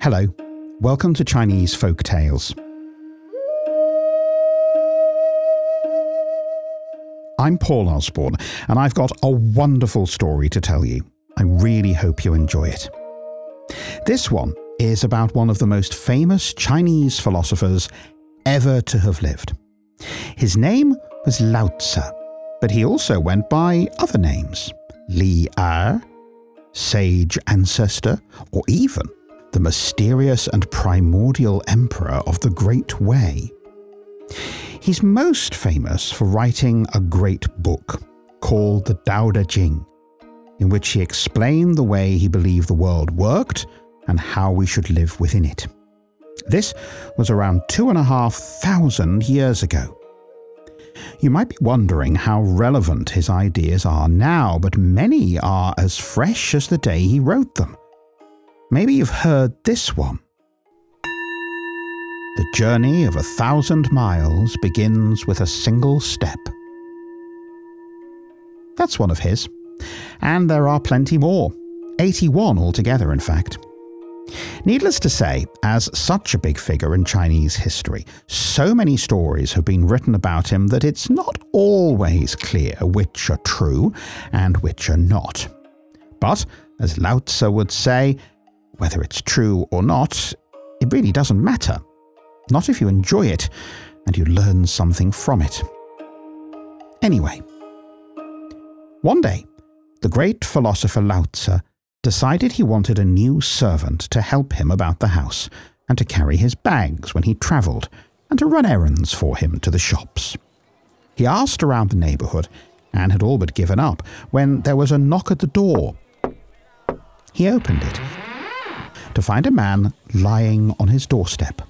Hello, welcome to Chinese Folk Tales. I'm Paul Osborne, and I've got a wonderful story to tell you. I really hope you enjoy it. This one is about one of the most famous Chinese philosophers ever to have lived. His name was Lao Tzu, but he also went by other names Li Er, sage ancestor, or even the mysterious and primordial emperor of the Great Way. He's most famous for writing a great book called the Tao Te Ching, in which he explained the way he believed the world worked and how we should live within it. This was around two and a half thousand years ago. You might be wondering how relevant his ideas are now, but many are as fresh as the day he wrote them. Maybe you've heard this one. The journey of a thousand miles begins with a single step. That's one of his. And there are plenty more. 81 altogether, in fact. Needless to say, as such a big figure in Chinese history, so many stories have been written about him that it's not always clear which are true and which are not. But, as Lao Tzu would say, whether it's true or not, it really doesn't matter. Not if you enjoy it and you learn something from it. Anyway, one day, the great philosopher Lao Tzu decided he wanted a new servant to help him about the house and to carry his bags when he travelled and to run errands for him to the shops. He asked around the neighbourhood and had all but given up when there was a knock at the door. He opened it to find a man lying on his doorstep.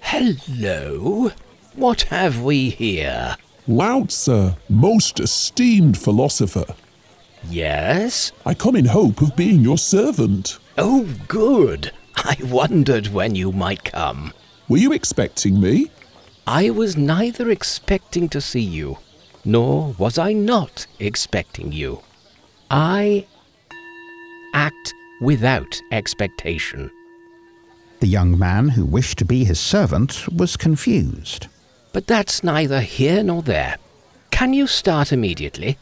Hello. What have we here? Lao Tzu, most esteemed philosopher. Yes? I come in hope of being your servant. Oh, good. I wondered when you might come. Were you expecting me? I was neither expecting to see you, nor was I not expecting you. I act without expectation. The young man who wished to be his servant was confused. But that's neither here nor there. Can you start immediately?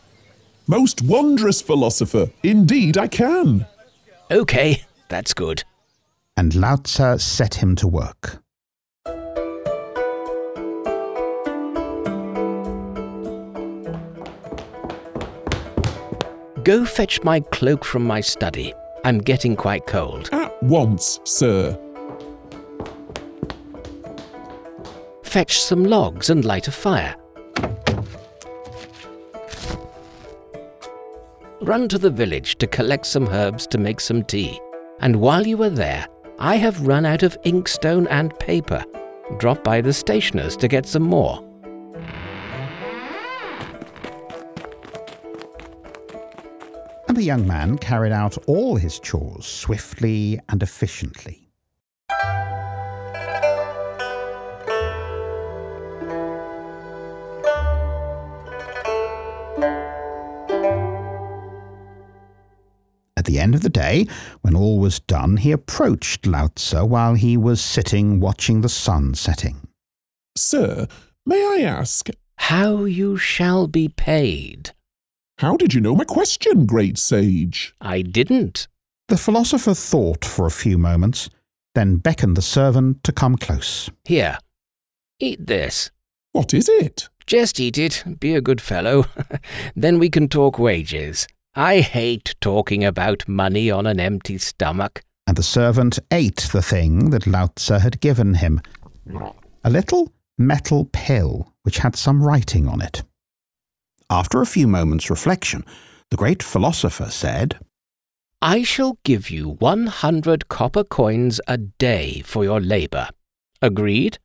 Most wondrous philosopher. Indeed, I can. Okay, that's good. And Lao Tzu set him to work. Go fetch my cloak from my study. I'm getting quite cold. At once, sir. Fetch some logs and light a fire. Run to the village to collect some herbs to make some tea. And while you are there, I have run out of inkstone and paper. Drop by the stationer's to get some more. And the young man carried out all his chores swiftly and efficiently. The end of the day, when all was done, he approached Lao Tzu while he was sitting watching the sun setting. Sir, may I ask, How you shall be paid. how did you know my question, great sage? I didn't. The philosopher thought for a few moments, then beckoned the servant to come close. Here, eat this. What is it? Just eat it, be a good fellow. then we can talk wages. I hate talking about money on an empty stomach. And the servant ate the thing that Lao Tzu had given him a little metal pill which had some writing on it. After a few moments' reflection, the great philosopher said, I shall give you 100 copper coins a day for your labour. Agreed?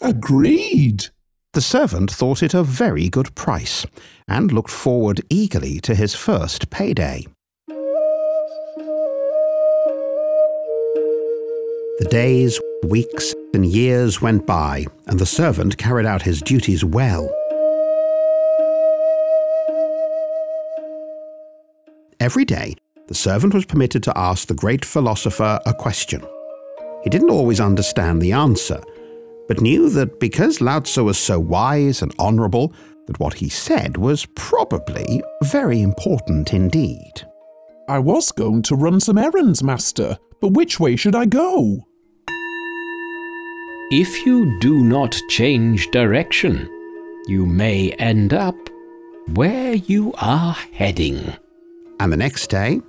Agreed. The servant thought it a very good price and looked forward eagerly to his first payday. The days, weeks, and years went by, and the servant carried out his duties well. Every day, the servant was permitted to ask the great philosopher a question. He didn't always understand the answer, but knew that because Lao Tzu was so wise and honourable, that what he said was probably very important indeed. I was going to run some errands, Master, but which way should I go? If you do not change direction, you may end up where you are heading. And the next day,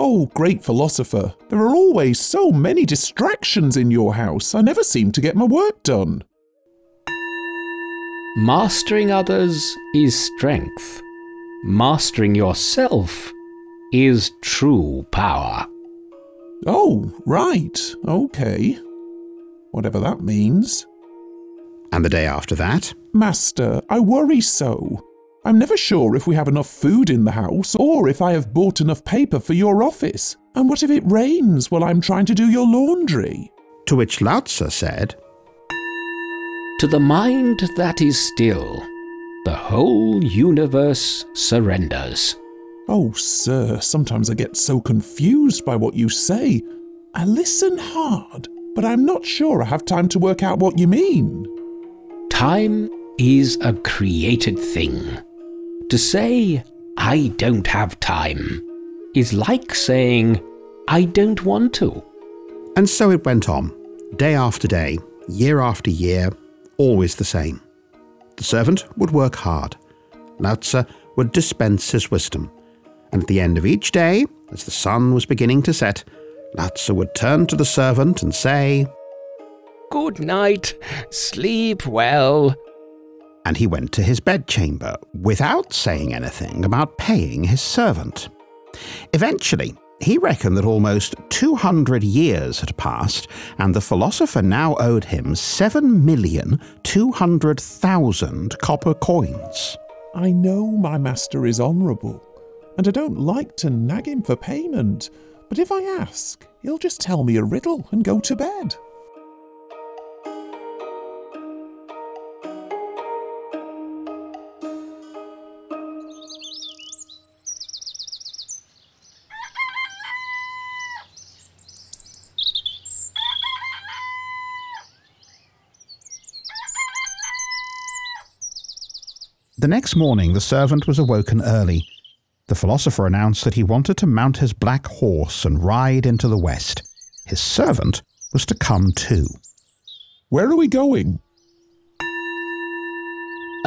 Oh, great philosopher, there are always so many distractions in your house. I never seem to get my work done. Mastering others is strength. Mastering yourself is true power. Oh, right, okay. Whatever that means. and the day after that, Master, I worry so. I'm never sure if we have enough food in the house or if I have bought enough paper for your office. And what if it rains while I'm trying to do your laundry? to which Lao Tzu said, To the mind that is still, the whole universe surrenders. Oh, sir, sometimes I get so confused by what you say. I listen hard, but I'm not sure I have time to work out what you mean. Time is a created thing. To say, I don't have time, is like saying, I don't want to. And so it went on, day after day, year after year, always the same. The servant would work hard. Lao Tzu would dispense his wisdom. And at the end of each day, as the sun was beginning to set, Lao Tzu would turn to the servant and say, Good night, sleep well. And he went to his bedchamber without saying anything about paying his servant. Eventually, he reckoned that almost 200 years had passed, and the philosopher now owed him 7,200,000 copper coins. I know my master is honourable, and I don't like to nag him for payment, but if I ask, he'll just tell me a riddle and go to bed. The next morning, the servant was awoken early. The philosopher announced that he wanted to mount his black horse and ride into the west. His servant was to come too. Where are we going?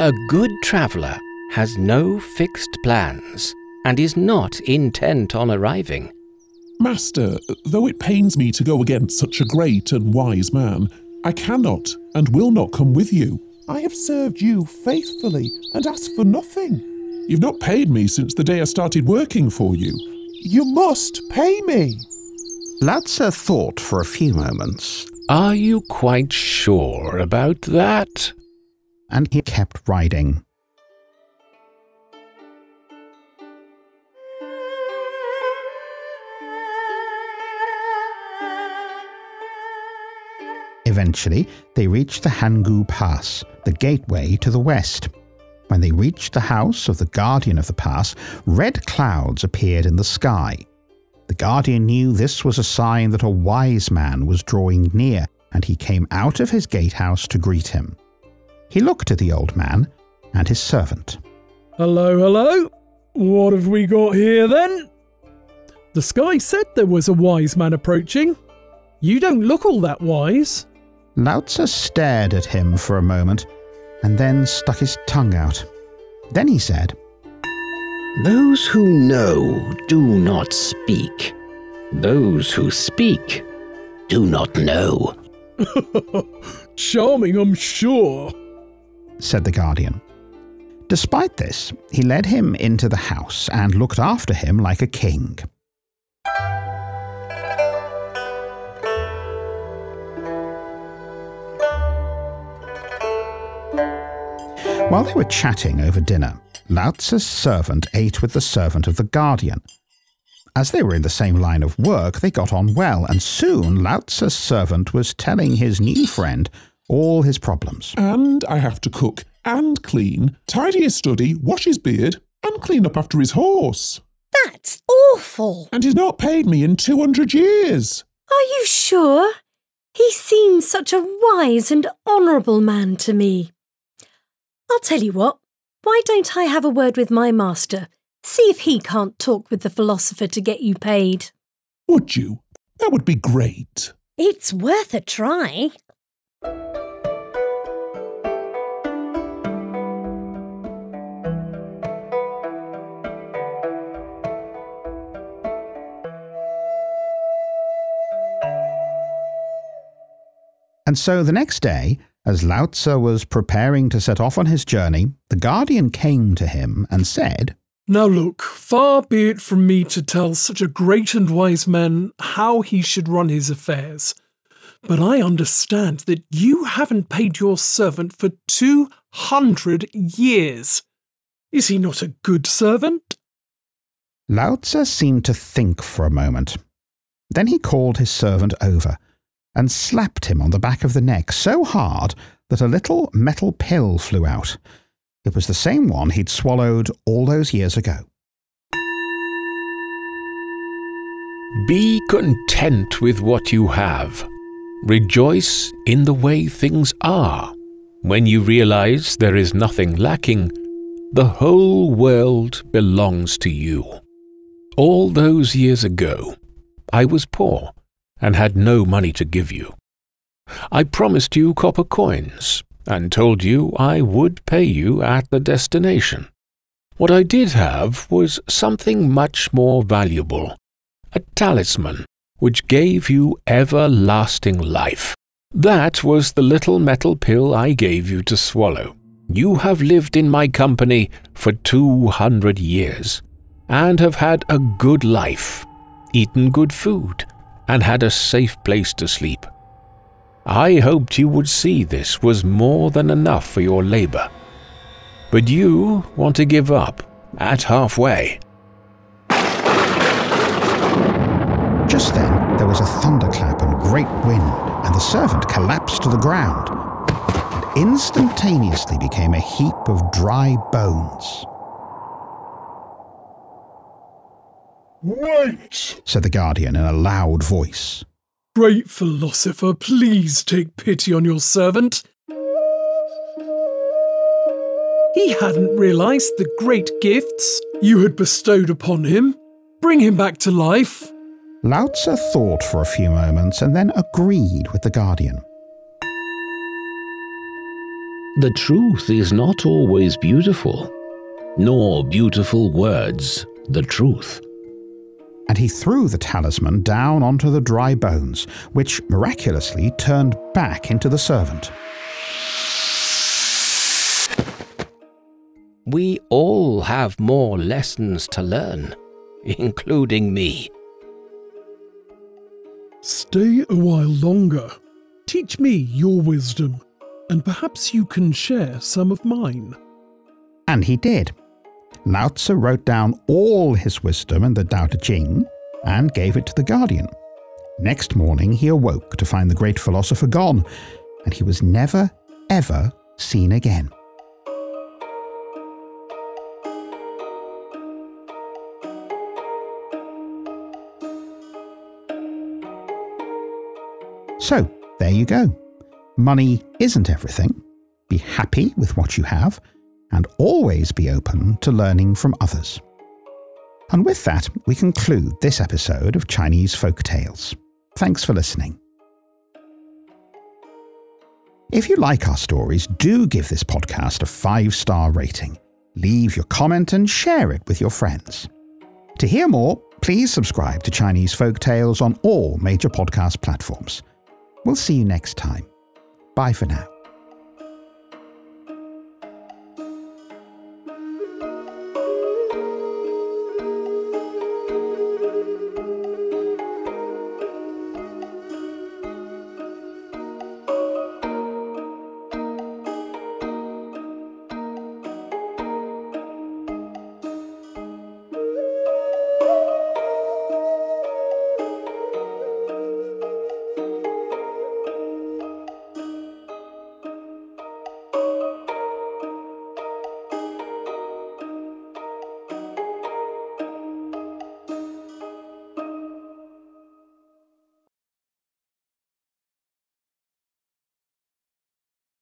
A good traveller has no fixed plans and is not intent on arriving. Master, though it pains me to go against such a great and wise man, I cannot and will not come with you. I have served you faithfully and asked for nothing. You've not paid me since the day I started working for you. You must pay me. Lao Tzu thought for a few moments, Are you quite sure about that? and he kept riding. Eventually, they reached the Hangu Pass, the gateway to the west. When they reached the house of the guardian of the pass, red clouds appeared in the sky. The guardian knew this was a sign that a wise man was drawing near, and he came out of his gatehouse to greet him. He looked at the old man and his servant. Hello, hello. What have we got here then? The sky said there was a wise man approaching. You don't look all that wise. Lao Tzu stared at him for a moment and then stuck his tongue out. Then he said, Those who know do not speak. Those who speak do not know. Charming, I'm sure. said the guardian. Despite this, he led him into the house and looked after him like a king. While they were chatting over dinner, Lao Tzu's servant ate with the servant of the guardian. As they were in the same line of work, they got on well, and soon Lao Tzu's servant was telling his new friend all his problems. And I have to cook and clean, tidy his study, wash his beard, and clean up after his horse. That's awful. And he's not paid me in 200 years. Are you sure? He seems such a wise and honourable man to me. I'll tell you what, why don't I have a word with my master? See if he can't talk with the philosopher to get you paid. Would you? That would be great. It's worth a try. And so the next day, as Lao Tzu was preparing to set off on his journey, the guardian came to him and said, Now look, far be it from me to tell such a great and wise man how he should run his affairs. But I understand that you haven't paid your servant for two hundred years. Is he not a good servant? Lao Tzu seemed to think for a moment. Then he called his servant over and slapped him on the back of the neck so hard that a little metal pill flew out. It was the same one he'd swallowed all those years ago. Be content with what you have. Rejoice in the way things are. When you realize there is nothing lacking, the whole world belongs to you. All those years ago, I was poor and had no money to give you. I promised you copper coins and told you I would pay you at the destination. What I did have was something much more valuable a talisman which gave you everlasting life. That was the little metal pill I gave you to swallow. You have lived in my company for two hundred years, and have had a good life, eaten good food, and had a safe place to sleep. I hoped you would see this was more than enough for your labor. But you want to give up at halfway. Just then, there was a thunderclap and great wind, and the servant collapsed to the ground and instantaneously became a heap of dry bones. Wait! said the guardian in a loud voice. Great philosopher, please take pity on your servant. He hadn't realized the great gifts you had bestowed upon him. Bring him back to life. Lao Tzu thought for a few moments and then agreed with the guardian. The truth is not always beautiful, nor beautiful words the truth. And he threw the talisman down onto the dry bones, which miraculously turned back into the servant. We all have more lessons to learn, including me. Stay a while longer. Teach me your wisdom, and perhaps you can share some of mine. And he did. Lao Tzu wrote down all his wisdom in the Tao Te Ching and gave it to the guardian. Next morning, he awoke to find the great philosopher gone, and he was never, ever seen again. So, there you go. Money isn't everything. Be happy with what you have and always be open to learning from others. And with that, we conclude this episode of Chinese Folk Tales. Thanks for listening. If you like our stories, do give this podcast a five star rating. Leave your comment and share it with your friends. To hear more, please subscribe to Chinese Folk Tales on all major podcast platforms. We'll see you next time. Bye for now.